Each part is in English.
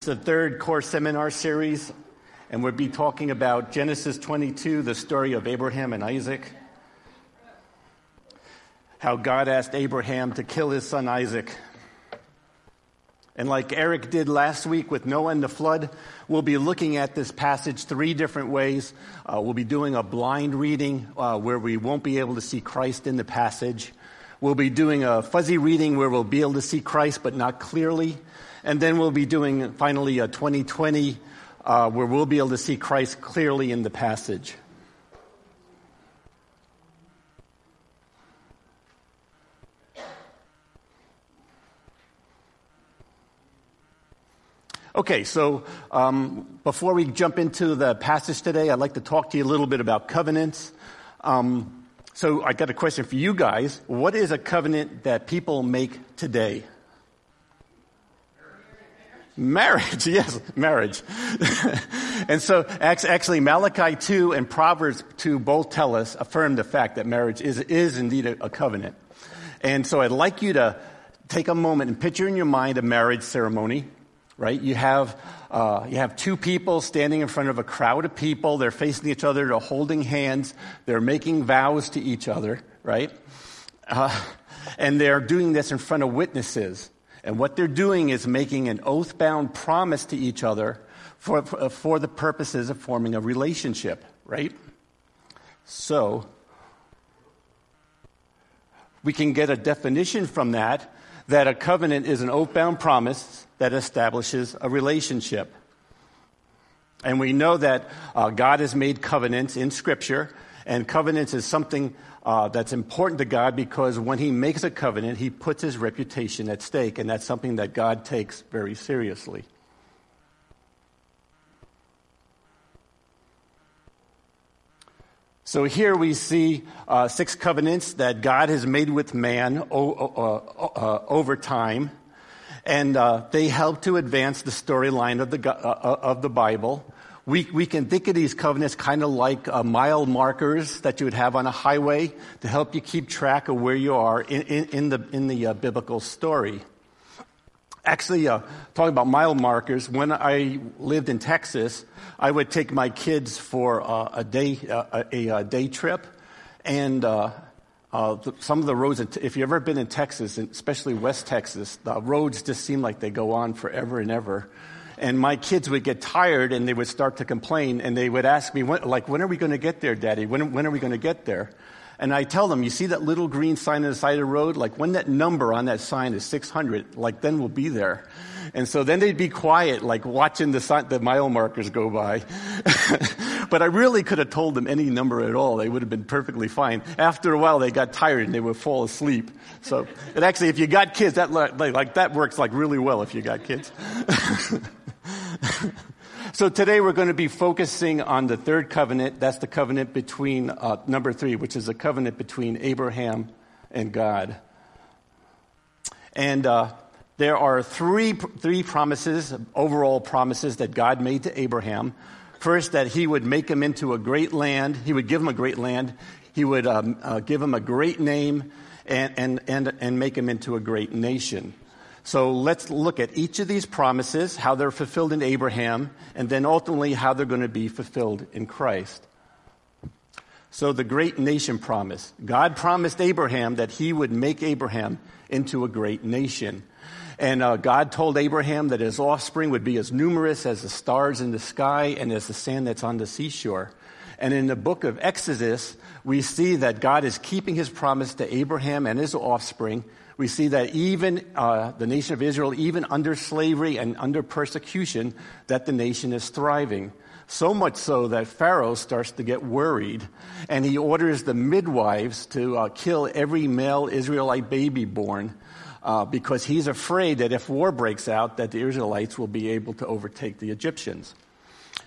It's the third core seminar series, and we'll be talking about Genesis 22, the story of Abraham and Isaac. How God asked Abraham to kill his son Isaac. And like Eric did last week with Noah and the flood, we'll be looking at this passage three different ways. Uh, we'll be doing a blind reading uh, where we won't be able to see Christ in the passage. We'll be doing a fuzzy reading where we'll be able to see Christ but not clearly. And then we'll be doing finally a 2020 uh, where we'll be able to see Christ clearly in the passage. Okay, so um, before we jump into the passage today, I'd like to talk to you a little bit about covenants. Um, so I got a question for you guys. What is a covenant that people make today? Marriage, yes, marriage. and so actually Malachi 2 and Proverbs 2 both tell us, affirm the fact that marriage is, is indeed a, a covenant. And so I'd like you to take a moment and picture in your mind a marriage ceremony, right? You have, uh, you have two people standing in front of a crowd of people. They're facing each other. They're holding hands. They're making vows to each other, right? Uh, and they're doing this in front of witnesses. And what they're doing is making an oath bound promise to each other for, for the purposes of forming a relationship, right? So, we can get a definition from that that a covenant is an oath bound promise that establishes a relationship. And we know that uh, God has made covenants in Scripture, and covenants is something uh, that's important to God because when He makes a covenant, He puts His reputation at stake, and that's something that God takes very seriously. So here we see uh, six covenants that God has made with man o- uh, uh, over time, and uh, they help to advance the storyline of the, uh, of the Bible. We, we can think of these covenants kind of like uh, mile markers that you would have on a highway to help you keep track of where you are in, in, in the, in the uh, biblical story. Actually, uh, talking about mile markers, when I lived in Texas, I would take my kids for uh, a day, uh, a, a, day trip, and uh, some of the roads, if you've ever been in Texas, especially West Texas, the roads just seem like they go on forever and ever and my kids would get tired and they would start to complain and they would ask me, when, like, when are we going to get there, Daddy? When, when are we going to get there? And I tell them, you see that little green sign on the side of the road? Like, when that number on that sign is 600, like, then we'll be there. And so then they'd be quiet, like watching the, the mile markers go by. but I really could have told them any number at all. They would have been perfectly fine. After a while, they got tired and they would fall asleep. So, and actually, if you got kids, that, like, that works like really well if you got kids. so today we're going to be focusing on the third covenant. That's the covenant between, uh, number three, which is a covenant between Abraham and God. And uh, there are three, three promises, overall promises that God made to Abraham. First, that he would make him into a great land. He would give him a great land. He would um, uh, give him a great name and, and, and, and make him into a great nation. So let's look at each of these promises, how they're fulfilled in Abraham, and then ultimately how they're going to be fulfilled in Christ. So the great nation promise. God promised Abraham that he would make Abraham into a great nation. And uh, God told Abraham that his offspring would be as numerous as the stars in the sky and as the sand that's on the seashore. And in the book of Exodus, we see that God is keeping his promise to Abraham and his offspring we see that even uh, the nation of Israel, even under slavery and under persecution, that the nation is thriving. So much so that Pharaoh starts to get worried, and he orders the midwives to uh, kill every male Israelite baby born. Uh, because he's afraid that if war breaks out, that the Israelites will be able to overtake the Egyptians.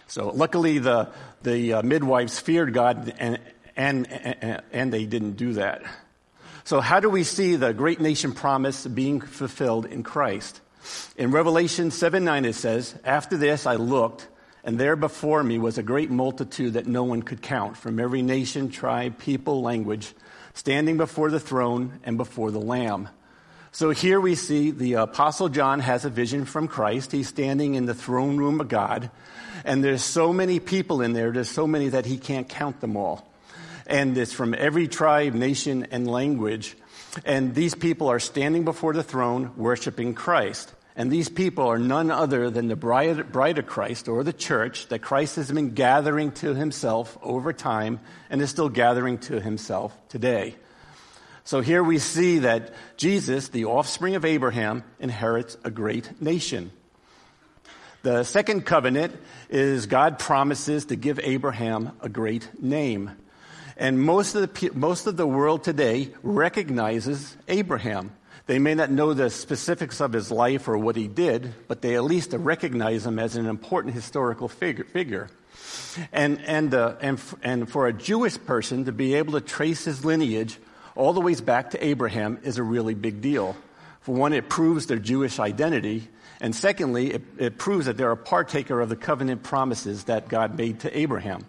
So luckily, the the uh, midwives feared God, and, and and and they didn't do that. So, how do we see the great nation promise being fulfilled in Christ? In Revelation 7 9, it says, After this I looked, and there before me was a great multitude that no one could count, from every nation, tribe, people, language, standing before the throne and before the Lamb. So here we see the Apostle John has a vision from Christ. He's standing in the throne room of God. And there's so many people in there, there's so many that he can't count them all. And it's from every tribe, nation, and language. And these people are standing before the throne worshiping Christ. And these people are none other than the bride, bride, of Christ or the church that Christ has been gathering to himself over time and is still gathering to himself today. So here we see that Jesus, the offspring of Abraham, inherits a great nation. The second covenant is God promises to give Abraham a great name. And most of the, most of the world today recognizes Abraham. They may not know the specifics of his life or what he did, but they at least recognize him as an important historical figure. figure. And, and, uh, and, and for a Jewish person to be able to trace his lineage all the ways back to Abraham is a really big deal. For one, it proves their Jewish identity. And secondly, it, it proves that they're a partaker of the covenant promises that God made to Abraham.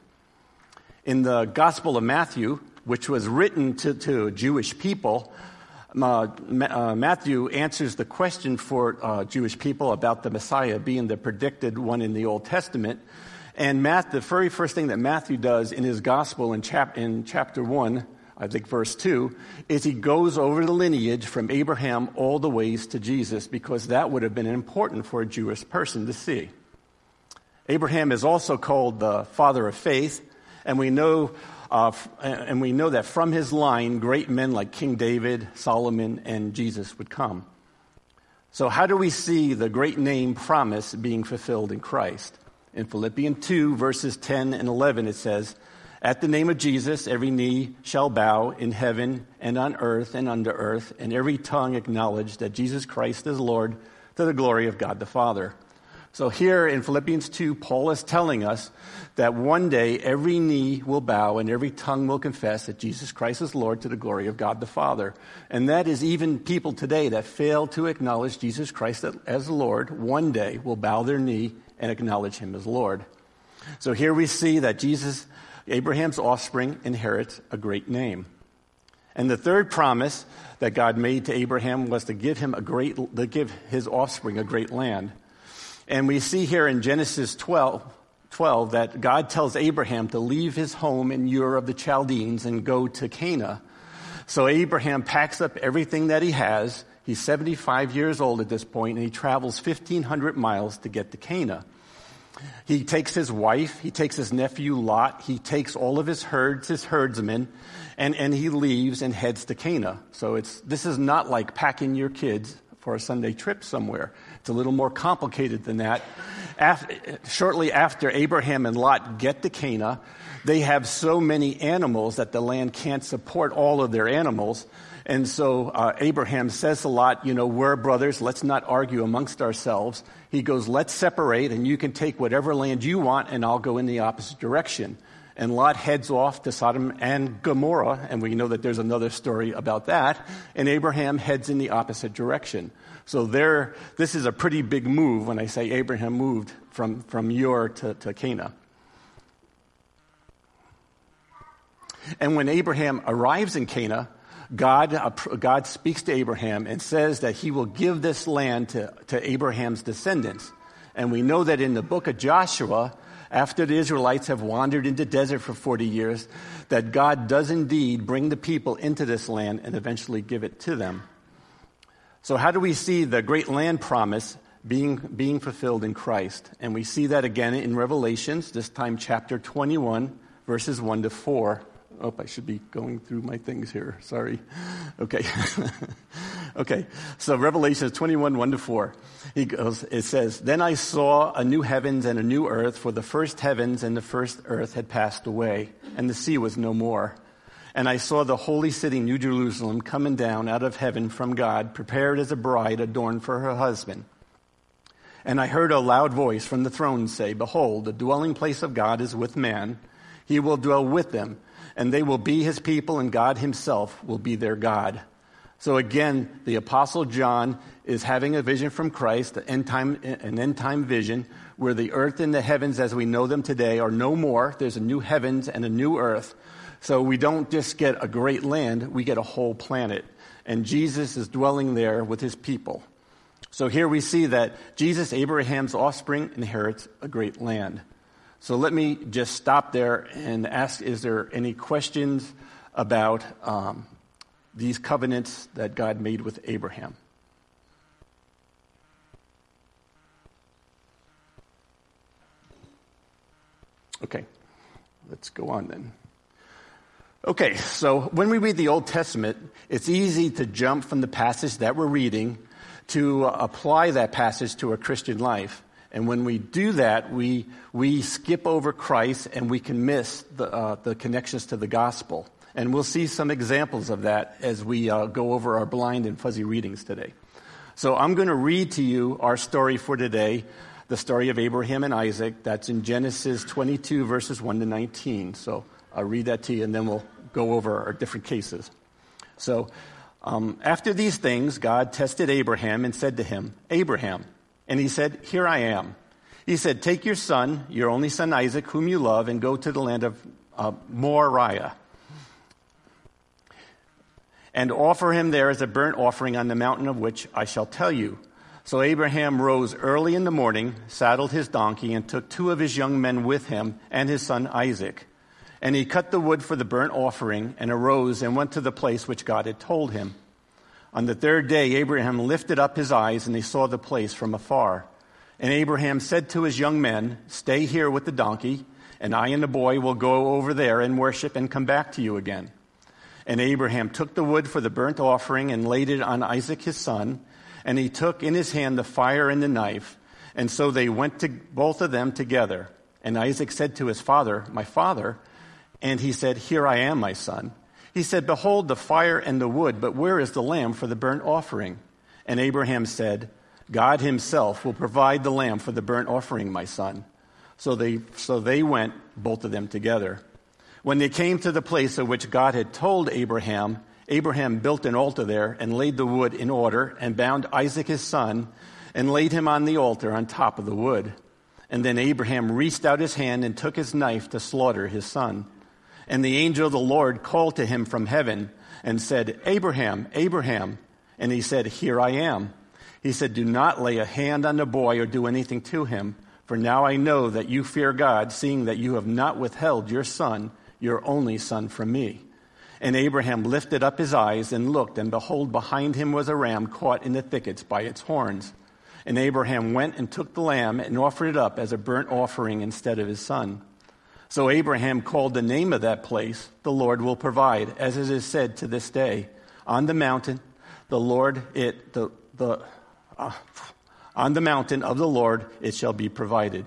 In the Gospel of Matthew, which was written to, to Jewish people, uh, Matthew answers the question for uh, Jewish people about the Messiah being the predicted one in the Old Testament. And Matt, the very first thing that Matthew does in his gospel in, chap- in chapter 1, I think verse 2, is he goes over the lineage from Abraham all the ways to Jesus because that would have been important for a Jewish person to see. Abraham is also called the father of faith, and we know uh, and we know that from his line, great men like King David, Solomon, and Jesus would come. So, how do we see the great name promise being fulfilled in Christ? In Philippians 2, verses 10 and 11, it says, At the name of Jesus, every knee shall bow in heaven and on earth and under earth, and every tongue acknowledge that Jesus Christ is Lord to the glory of God the Father. So here in Philippians 2, Paul is telling us that one day every knee will bow and every tongue will confess that Jesus Christ is Lord to the glory of God the Father. And that is even people today that fail to acknowledge Jesus Christ as Lord, one day will bow their knee and acknowledge him as Lord. So here we see that Jesus, Abraham's offspring, inherits a great name. And the third promise that God made to Abraham was to give him a great, to give his offspring a great land. And we see here in Genesis 12, 12 that God tells Abraham to leave his home in Ur of the Chaldeans and go to Canaan. So Abraham packs up everything that he has. He's 75 years old at this point, and he travels 1,500 miles to get to Canaan. He takes his wife, he takes his nephew Lot, he takes all of his herds, his herdsmen, and, and he leaves and heads to Canaan. So it's, this is not like packing your kids for a Sunday trip somewhere. It's a little more complicated than that. Shortly after Abraham and Lot get to Canaan, they have so many animals that the land can't support all of their animals. And so uh, Abraham says to Lot, you know, we're brothers, let's not argue amongst ourselves. He goes, let's separate and you can take whatever land you want and I'll go in the opposite direction. And Lot heads off to Sodom and Gomorrah, and we know that there's another story about that. And Abraham heads in the opposite direction. So there, this is a pretty big move when I say Abraham moved from, from Ur to, to Canaan. And when Abraham arrives in Canaan, God, uh, God speaks to Abraham and says that he will give this land to, to Abraham's descendants. And we know that in the book of Joshua, after the Israelites have wandered into desert for 40 years, that God does indeed bring the people into this land and eventually give it to them. So, how do we see the great land promise being, being fulfilled in Christ? And we see that again in Revelations, this time chapter 21, verses 1 to 4. Oh, I should be going through my things here. Sorry. Okay. okay. So Revelation 21, 1 to 4. He goes, it says, Then I saw a new heavens and a new earth, for the first heavens and the first earth had passed away, and the sea was no more. And I saw the holy city, New Jerusalem, coming down out of heaven from God, prepared as a bride adorned for her husband. And I heard a loud voice from the throne say, Behold, the dwelling place of God is with man. He will dwell with them and they will be his people, and God himself will be their God. So again, the Apostle John is having a vision from Christ, an end time, an end time vision, where the earth and the heavens as we know them today are no more. There's a new heavens and a new earth. So we don't just get a great land, we get a whole planet. and Jesus is dwelling there with his people. So here we see that Jesus, Abraham's offspring, inherits a great land. So let me just stop there and ask is there any questions about um, these covenants that God made with Abraham? Okay, let's go on then. Okay, so when we read the Old Testament, it's easy to jump from the passage that we're reading to apply that passage to a Christian life. And when we do that, we, we skip over Christ and we can miss the, uh, the connections to the gospel. And we'll see some examples of that as we uh, go over our blind and fuzzy readings today. So I'm going to read to you our story for today, the story of Abraham and Isaac. That's in Genesis 22, verses 1 to 19. So I'll read that to you and then we'll go over our different cases. So um, after these things, God tested Abraham and said to him, Abraham. And he said, Here I am. He said, Take your son, your only son Isaac, whom you love, and go to the land of uh, Moriah. And offer him there as a burnt offering on the mountain of which I shall tell you. So Abraham rose early in the morning, saddled his donkey, and took two of his young men with him and his son Isaac. And he cut the wood for the burnt offering and arose and went to the place which God had told him. On the third day, Abraham lifted up his eyes and he saw the place from afar. And Abraham said to his young men, Stay here with the donkey, and I and the boy will go over there and worship and come back to you again. And Abraham took the wood for the burnt offering and laid it on Isaac his son, and he took in his hand the fire and the knife. And so they went to both of them together. And Isaac said to his father, My father, and he said, Here I am, my son. He said, Behold the fire and the wood, but where is the lamb for the burnt offering? And Abraham said, God himself will provide the lamb for the burnt offering, my son. So they, so they went, both of them together. When they came to the place of which God had told Abraham, Abraham built an altar there and laid the wood in order and bound Isaac his son and laid him on the altar on top of the wood. And then Abraham reached out his hand and took his knife to slaughter his son. And the angel of the Lord called to him from heaven and said, Abraham, Abraham. And he said, Here I am. He said, Do not lay a hand on the boy or do anything to him, for now I know that you fear God, seeing that you have not withheld your son, your only son, from me. And Abraham lifted up his eyes and looked, and behold, behind him was a ram caught in the thickets by its horns. And Abraham went and took the lamb and offered it up as a burnt offering instead of his son. So Abraham called the name of that place, the Lord will provide, as it is said to this day. On the mountain, the Lord, it, the, the, uh, on the mountain of the Lord, it shall be provided.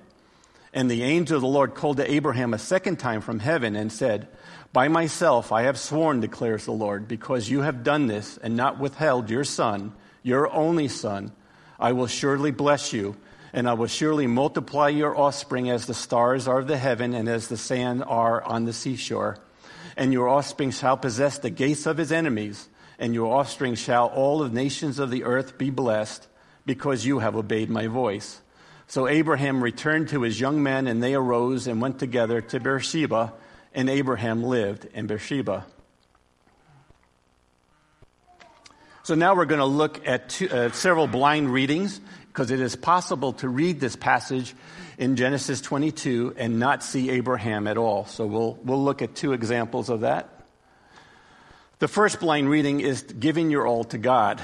And the angel of the Lord called to Abraham a second time from heaven and said, By myself I have sworn, declares the Lord, because you have done this and not withheld your son, your only son, I will surely bless you and I will surely multiply your offspring as the stars are of the heaven and as the sand are on the seashore. And your offspring shall possess the gates of his enemies, and your offspring shall all the nations of the earth be blessed, because you have obeyed my voice. So Abraham returned to his young men, and they arose and went together to Beersheba, and Abraham lived in Beersheba. So now we're going to look at two, uh, several blind readings because it is possible to read this passage in Genesis 22 and not see Abraham at all. So we'll, we'll look at two examples of that. The first blind reading is giving your all to God.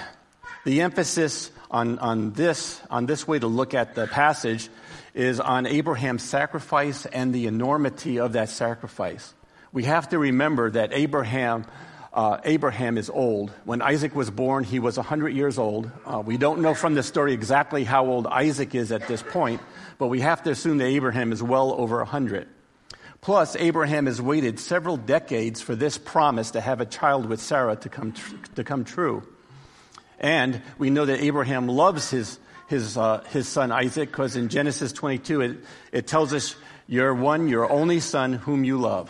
The emphasis on, on, this, on this way to look at the passage is on Abraham's sacrifice and the enormity of that sacrifice. We have to remember that Abraham uh, Abraham is old. When Isaac was born, he was 100 years old. Uh, we don't know from the story exactly how old Isaac is at this point, but we have to assume that Abraham is well over 100. Plus, Abraham has waited several decades for this promise to have a child with Sarah to come, tr- to come true. And we know that Abraham loves his, his, uh, his son Isaac because in Genesis 22 it, it tells us, Your one, your only son whom you love.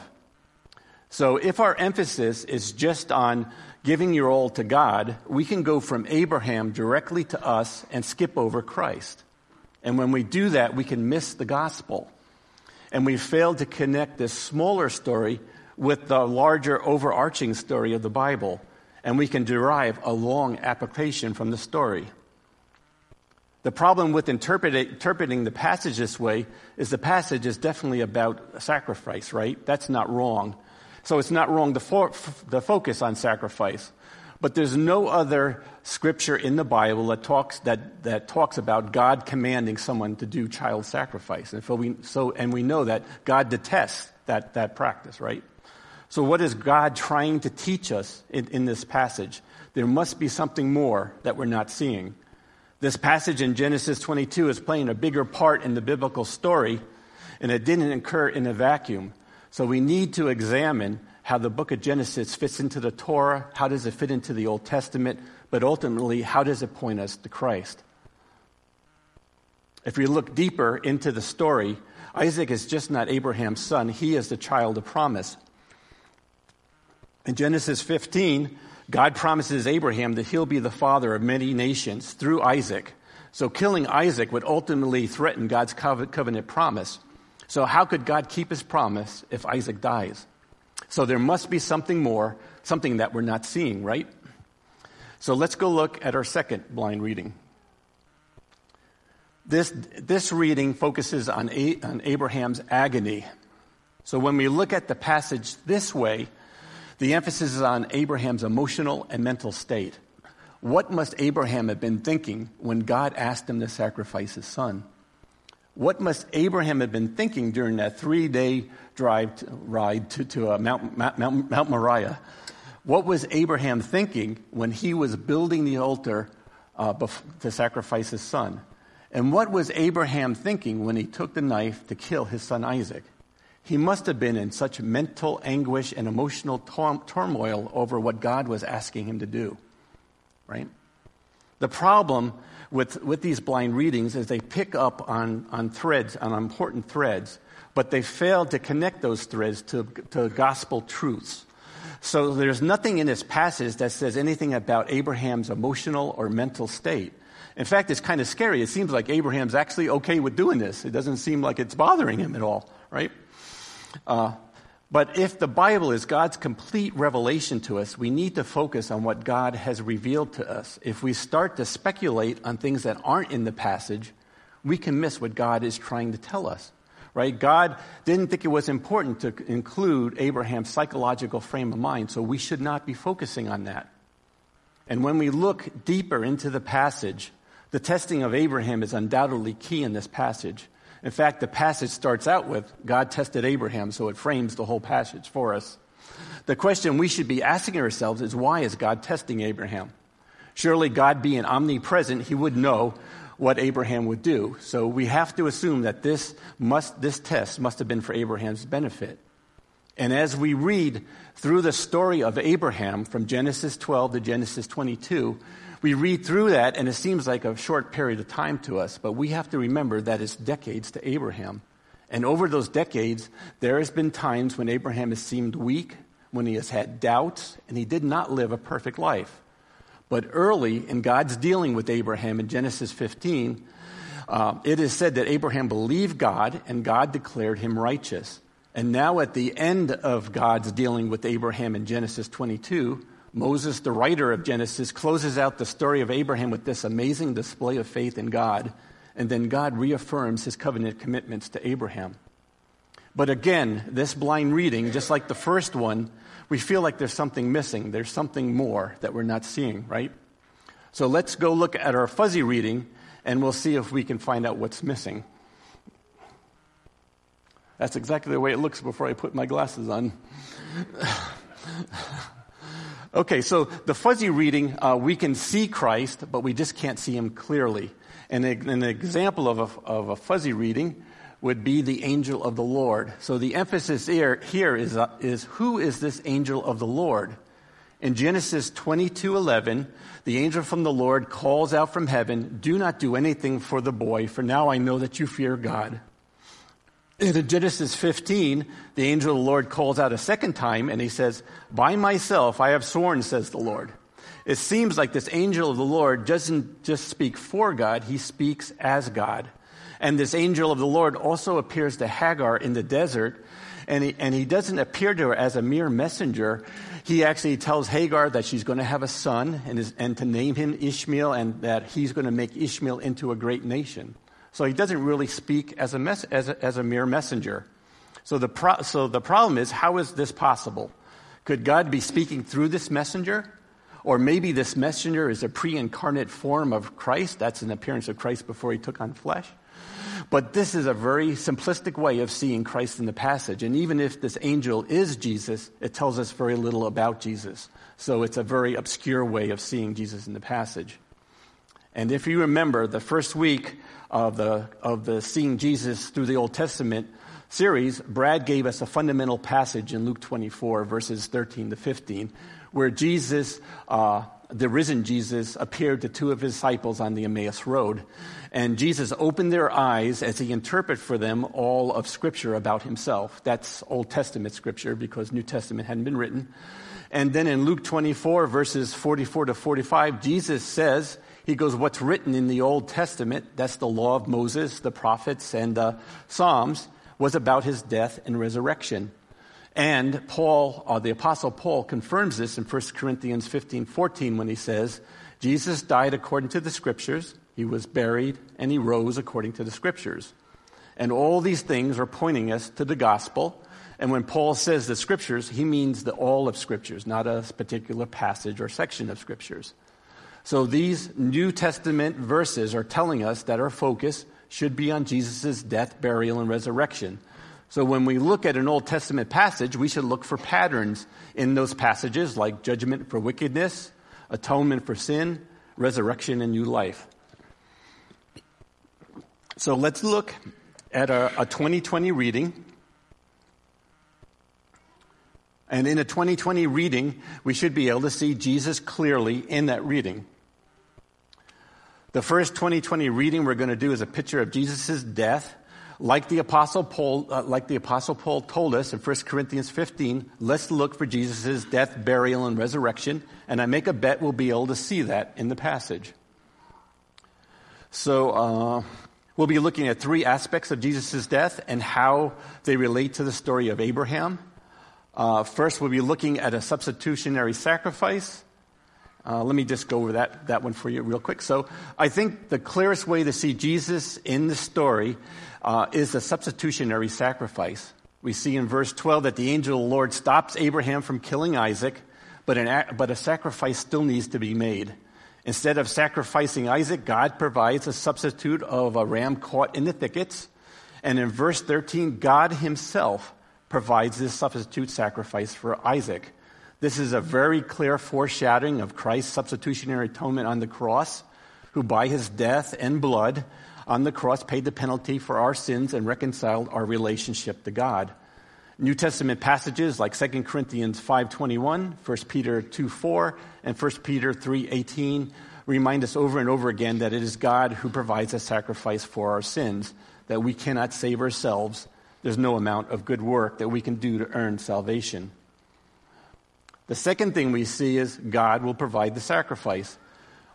So if our emphasis is just on giving your all to God, we can go from Abraham directly to us and skip over Christ. And when we do that, we can miss the gospel. And we fail to connect this smaller story with the larger overarching story of the Bible. and we can derive a long application from the story. The problem with interpreting the passage this way is the passage is definitely about sacrifice, right? That's not wrong. So it's not wrong to, fo- to focus on sacrifice. But there's no other scripture in the Bible that talks, that, that talks about God commanding someone to do child sacrifice. And, so we, so, and we know that God detests that, that practice, right? So, what is God trying to teach us in, in this passage? There must be something more that we're not seeing. This passage in Genesis 22 is playing a bigger part in the biblical story, and it didn't occur in a vacuum. So we need to examine how the book of Genesis fits into the Torah, how does it fit into the Old Testament, but ultimately, how does it point us to Christ? If we look deeper into the story, Isaac is just not Abraham's son, he is the child of promise. In Genesis 15, God promises Abraham that he'll be the father of many nations through Isaac. So killing Isaac would ultimately threaten God's covenant promise. So, how could God keep his promise if Isaac dies? So, there must be something more, something that we're not seeing, right? So, let's go look at our second blind reading. This, this reading focuses on, A, on Abraham's agony. So, when we look at the passage this way, the emphasis is on Abraham's emotional and mental state. What must Abraham have been thinking when God asked him to sacrifice his son? What must Abraham have been thinking during that three day drive to, ride to, to uh, Mount, Mount, Mount Moriah? What was Abraham thinking when he was building the altar uh, to sacrifice his son? And what was Abraham thinking when he took the knife to kill his son Isaac? He must have been in such mental anguish and emotional turmoil over what God was asking him to do. Right? The problem with, with these blind readings is they pick up on, on threads, on important threads, but they fail to connect those threads to, to gospel truths. So there's nothing in this passage that says anything about Abraham's emotional or mental state. In fact, it's kind of scary. It seems like Abraham's actually okay with doing this. It doesn't seem like it's bothering him at all, right? Uh, but if the Bible is God's complete revelation to us, we need to focus on what God has revealed to us. If we start to speculate on things that aren't in the passage, we can miss what God is trying to tell us. Right? God didn't think it was important to include Abraham's psychological frame of mind, so we should not be focusing on that. And when we look deeper into the passage, the testing of Abraham is undoubtedly key in this passage. In fact, the passage starts out with God tested Abraham, so it frames the whole passage for us. The question we should be asking ourselves is why is God testing Abraham? Surely, God being omnipresent, he would know what Abraham would do. So we have to assume that this, must, this test must have been for Abraham's benefit. And as we read through the story of Abraham from Genesis 12 to Genesis 22, we read through that and it seems like a short period of time to us, but we have to remember that it's decades to Abraham. And over those decades, there has been times when Abraham has seemed weak, when he has had doubts, and he did not live a perfect life. But early in God's dealing with Abraham in Genesis 15, uh, it is said that Abraham believed God and God declared him righteous. And now, at the end of God's dealing with Abraham in Genesis 22, Moses, the writer of Genesis, closes out the story of Abraham with this amazing display of faith in God, and then God reaffirms his covenant commitments to Abraham. But again, this blind reading, just like the first one, we feel like there's something missing. There's something more that we're not seeing, right? So let's go look at our fuzzy reading and we'll see if we can find out what's missing. That's exactly the way it looks before I put my glasses on. Okay, so the fuzzy reading, uh, we can see Christ, but we just can't see him clearly. And an example of a, of a fuzzy reading would be the angel of the Lord. So the emphasis here, here is, uh, is who is this angel of the Lord? In Genesis 22:11, the angel from the Lord calls out from heaven, "Do not do anything for the boy, for now I know that you fear God." In Genesis 15, the angel of the Lord calls out a second time and he says, By myself I have sworn, says the Lord. It seems like this angel of the Lord doesn't just speak for God, he speaks as God. And this angel of the Lord also appears to Hagar in the desert. And he, and he doesn't appear to her as a mere messenger. He actually tells Hagar that she's going to have a son and, is, and to name him Ishmael and that he's going to make Ishmael into a great nation. So he doesn't really speak as a, mes- as a, as a mere messenger. So the, pro- so the problem is, how is this possible? Could God be speaking through this messenger? Or maybe this messenger is a pre incarnate form of Christ. That's an appearance of Christ before he took on flesh. But this is a very simplistic way of seeing Christ in the passage. And even if this angel is Jesus, it tells us very little about Jesus. So it's a very obscure way of seeing Jesus in the passage. And if you remember, the first week of the, of the Seeing Jesus through the Old Testament series, Brad gave us a fundamental passage in Luke 24, verses 13 to 15, where Jesus, uh, the risen Jesus, appeared to two of his disciples on the Emmaus Road. And Jesus opened their eyes as he interpreted for them all of Scripture about himself. That's Old Testament Scripture because New Testament hadn't been written. And then in Luke 24, verses 44 to 45, Jesus says, he goes, What's written in the Old Testament, that's the law of Moses, the prophets, and the Psalms, was about his death and resurrection. And Paul, uh, the apostle Paul confirms this in 1 Corinthians 15, 14 when he says, Jesus died according to the scriptures, he was buried, and he rose according to the scriptures. And all these things are pointing us to the gospel. And when Paul says the scriptures, he means the all of scriptures, not a particular passage or section of scriptures. So these New Testament verses are telling us that our focus should be on Jesus' death, burial, and resurrection. So when we look at an Old Testament passage, we should look for patterns in those passages like judgment for wickedness, atonement for sin, resurrection, and new life. So let's look at a, a 2020 reading. And in a 2020 reading, we should be able to see Jesus clearly in that reading. The first 2020 reading we're going to do is a picture of Jesus' death. Like the apostle Paul, uh, like the apostle Paul told us in 1 Corinthians 15, let's look for Jesus' death, burial, and resurrection. And I make a bet we'll be able to see that in the passage. So, uh, we'll be looking at three aspects of Jesus' death and how they relate to the story of Abraham. Uh, first, we'll be looking at a substitutionary sacrifice. Uh, let me just go over that, that one for you real quick. So, I think the clearest way to see Jesus in the story uh, is the substitutionary sacrifice. We see in verse 12 that the angel of the Lord stops Abraham from killing Isaac, but, an, but a sacrifice still needs to be made. Instead of sacrificing Isaac, God provides a substitute of a ram caught in the thickets. And in verse 13, God himself provides this substitute sacrifice for Isaac. This is a very clear foreshadowing of Christ's substitutionary atonement on the cross, who by his death and blood on the cross paid the penalty for our sins and reconciled our relationship to God. New Testament passages like 2 Corinthians 5:21, 1 Peter 2:4, and 1 Peter 3:18 remind us over and over again that it is God who provides a sacrifice for our sins, that we cannot save ourselves. There's no amount of good work that we can do to earn salvation. The second thing we see is God will provide the sacrifice.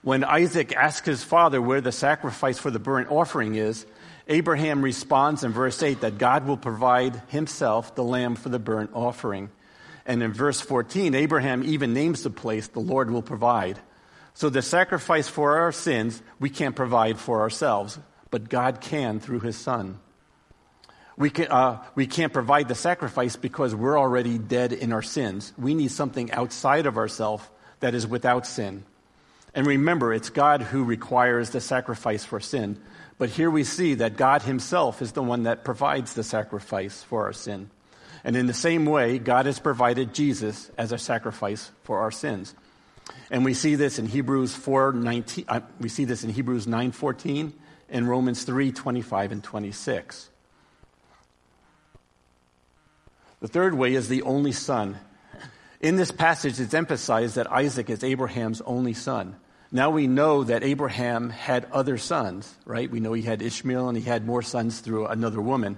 When Isaac asks his father where the sacrifice for the burnt offering is, Abraham responds in verse 8 that God will provide himself the lamb for the burnt offering. And in verse 14, Abraham even names the place the Lord will provide. So the sacrifice for our sins, we can't provide for ourselves, but God can through his son. We, can, uh, we can't provide the sacrifice because we're already dead in our sins. We need something outside of ourselves that is without sin. And remember, it's God who requires the sacrifice for sin. But here we see that God Himself is the one that provides the sacrifice for our sin. And in the same way, God has provided Jesus as a sacrifice for our sins. And we see this in Hebrews 4:19 uh, we see this in Hebrews 9:14 and Romans 3:25 and 26. The third way is the only son. In this passage, it's emphasized that Isaac is Abraham's only son. Now we know that Abraham had other sons, right? We know he had Ishmael and he had more sons through another woman.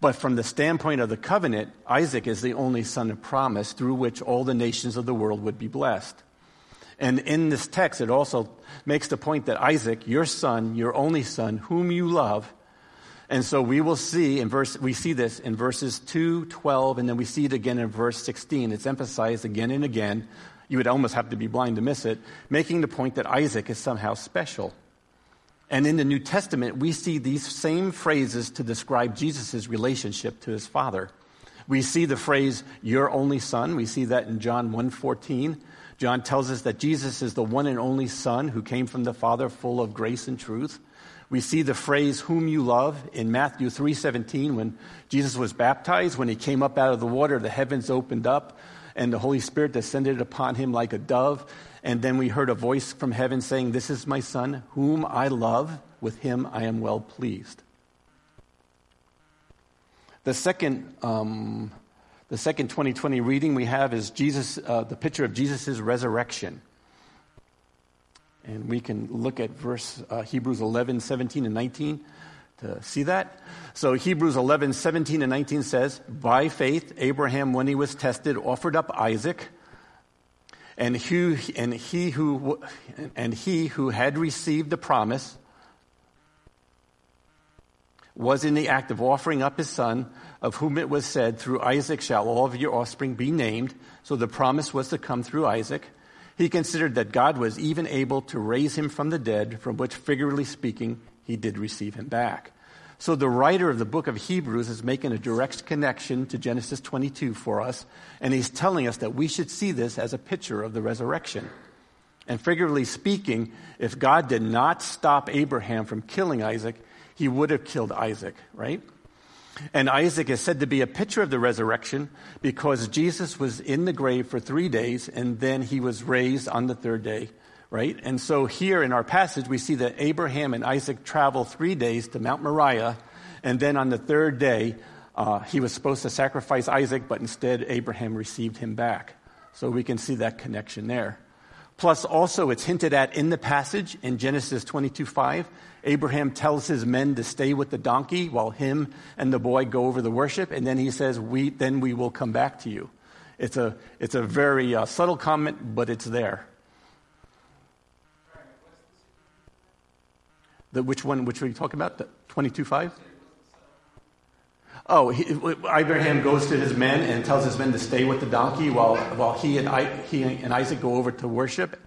But from the standpoint of the covenant, Isaac is the only son of promise through which all the nations of the world would be blessed. And in this text, it also makes the point that Isaac, your son, your only son, whom you love, And so we will see in verse, we see this in verses 2, 12, and then we see it again in verse 16. It's emphasized again and again. You would almost have to be blind to miss it, making the point that Isaac is somehow special. And in the New Testament, we see these same phrases to describe Jesus' relationship to his father. We see the phrase, your only son. We see that in John 1.14. John tells us that Jesus is the one and only son who came from the Father full of grace and truth. We see the phrase whom you love in Matthew 3:17 when Jesus was baptized when he came up out of the water the heavens opened up and the Holy Spirit descended upon him like a dove and then we heard a voice from heaven saying this is my son whom I love with him I am well pleased. The second um, the second 2020 reading we have is Jesus uh, the picture of Jesus' resurrection. And we can look at verse uh, Hebrews 11, 17, and 19 to see that. So Hebrews 11, 17, and 19 says, By faith, Abraham, when he was tested, offered up Isaac. And he, and he who and he who had received the promise was in the act of offering up his son, of whom it was said, Through Isaac shall all of your offspring be named. So the promise was to come through Isaac. He considered that God was even able to raise him from the dead, from which, figuratively speaking, he did receive him back. So the writer of the book of Hebrews is making a direct connection to Genesis 22 for us, and he's telling us that we should see this as a picture of the resurrection. And figuratively speaking, if God did not stop Abraham from killing Isaac, he would have killed Isaac, right? And Isaac is said to be a picture of the resurrection because Jesus was in the grave for three days and then he was raised on the third day, right? And so here in our passage, we see that Abraham and Isaac travel three days to Mount Moriah. And then on the third day, uh, he was supposed to sacrifice Isaac, but instead Abraham received him back. So we can see that connection there. Plus, also, it's hinted at in the passage in Genesis 22 5. Abraham tells his men to stay with the donkey while him and the boy go over the worship, and then he says, we, Then we will come back to you. It's a, it's a very uh, subtle comment, but it's there. The, which one, which are you talking about? The 22 5? Oh, he, Abraham goes to his men and tells his men to stay with the donkey while, while he, and I, he and Isaac go over to worship,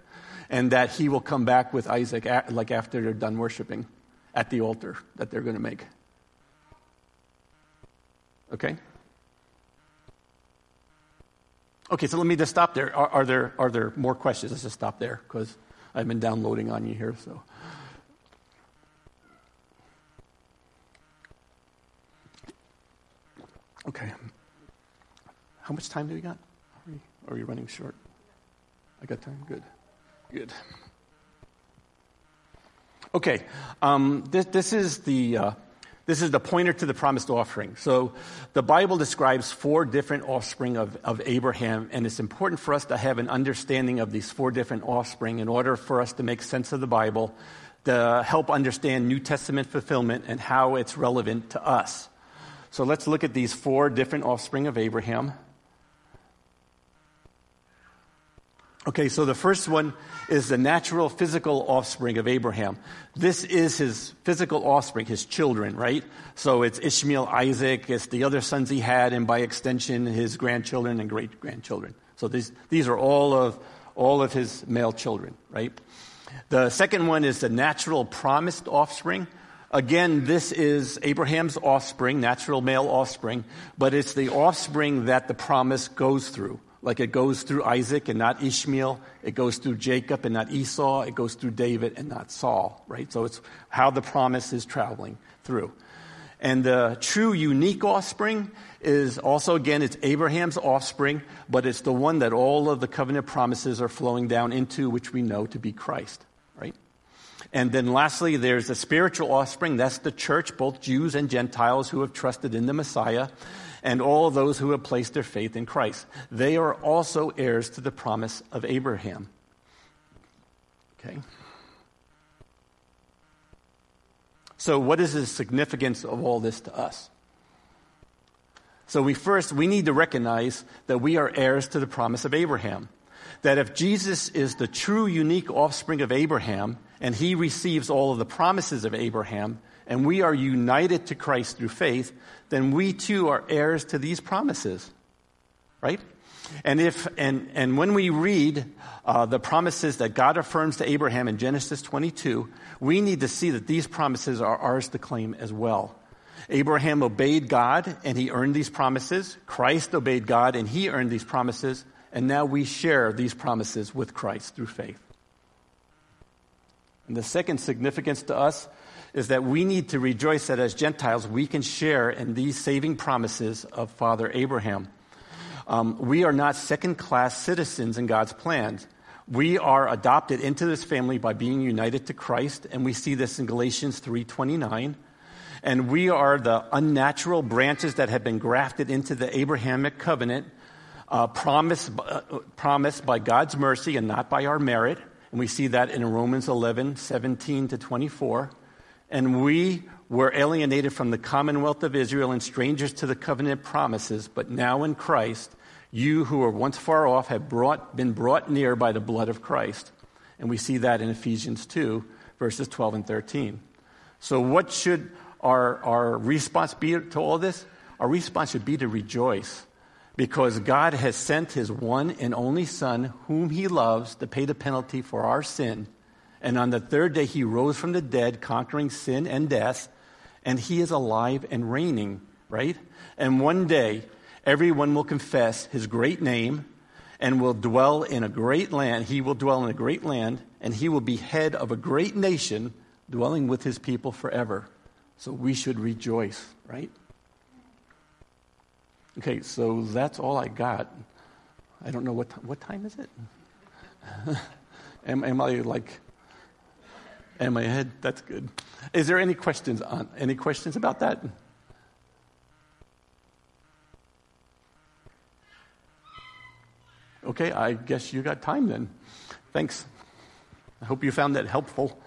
and that he will come back with Isaac like after they're done worshiping at the altar that they're going to make. Okay? Okay, so let me just stop there. Are, are there, are there more questions? Let's just stop there because I've been downloading on you here. So. Okay. How much time do we got? Are we, are running short? I got time? Good. Good. Okay. Um, this, this, is the, uh, this is the pointer to the promised offering. So the Bible describes four different offspring of, of Abraham, and it's important for us to have an understanding of these four different offspring in order for us to make sense of the Bible, to help understand New Testament fulfillment and how it's relevant to us. So let's look at these four different offspring of Abraham. Okay, so the first one is the natural physical offspring of Abraham. This is his physical offspring, his children, right? So it's Ishmael, Isaac, it's the other sons he had, and by extension, his grandchildren and great grandchildren. So these, these are all of, all of his male children, right? The second one is the natural promised offspring. Again, this is Abraham's offspring, natural male offspring, but it's the offspring that the promise goes through. Like it goes through Isaac and not Ishmael. It goes through Jacob and not Esau. It goes through David and not Saul, right? So it's how the promise is traveling through. And the true unique offspring is also, again, it's Abraham's offspring, but it's the one that all of the covenant promises are flowing down into, which we know to be Christ, right? And then lastly, there's the spiritual offspring. That's the church, both Jews and Gentiles who have trusted in the Messiah, and all those who have placed their faith in Christ. They are also heirs to the promise of Abraham. Okay? So, what is the significance of all this to us? So, we first, we need to recognize that we are heirs to the promise of Abraham that if Jesus is the true, unique offspring of Abraham, and he receives all of the promises of Abraham, and we are united to Christ through faith, then we too are heirs to these promises. Right? And if and and when we read uh, the promises that God affirms to Abraham in Genesis 22, we need to see that these promises are ours to claim as well. Abraham obeyed God and he earned these promises. Christ obeyed God and he earned these promises. And now we share these promises with Christ through faith. And the second significance to us is that we need to rejoice that as Gentiles we can share in these saving promises of Father Abraham. Um, we are not second class citizens in God's plans. We are adopted into this family by being united to Christ, and we see this in Galatians 3:29. And we are the unnatural branches that have been grafted into the Abrahamic covenant, uh, promised, uh, promised by God's mercy and not by our merit. And we see that in Romans 11, 17 to 24. And we were alienated from the commonwealth of Israel and strangers to the covenant promises, but now in Christ, you who were once far off have brought, been brought near by the blood of Christ. And we see that in Ephesians 2, verses 12 and 13. So, what should our, our response be to all this? Our response should be to rejoice because God has sent his one and only Son, whom he loves, to pay the penalty for our sin. And on the third day, he rose from the dead, conquering sin and death, and he is alive and reigning, right? And one day, everyone will confess his great name and will dwell in a great land. He will dwell in a great land, and he will be head of a great nation, dwelling with his people forever. So we should rejoice, right? Okay, so that's all I got. I don't know what what time is it. am, am I like? Am I ahead? That's good. Is there any questions on any questions about that? Okay, I guess you got time then. Thanks. I hope you found that helpful.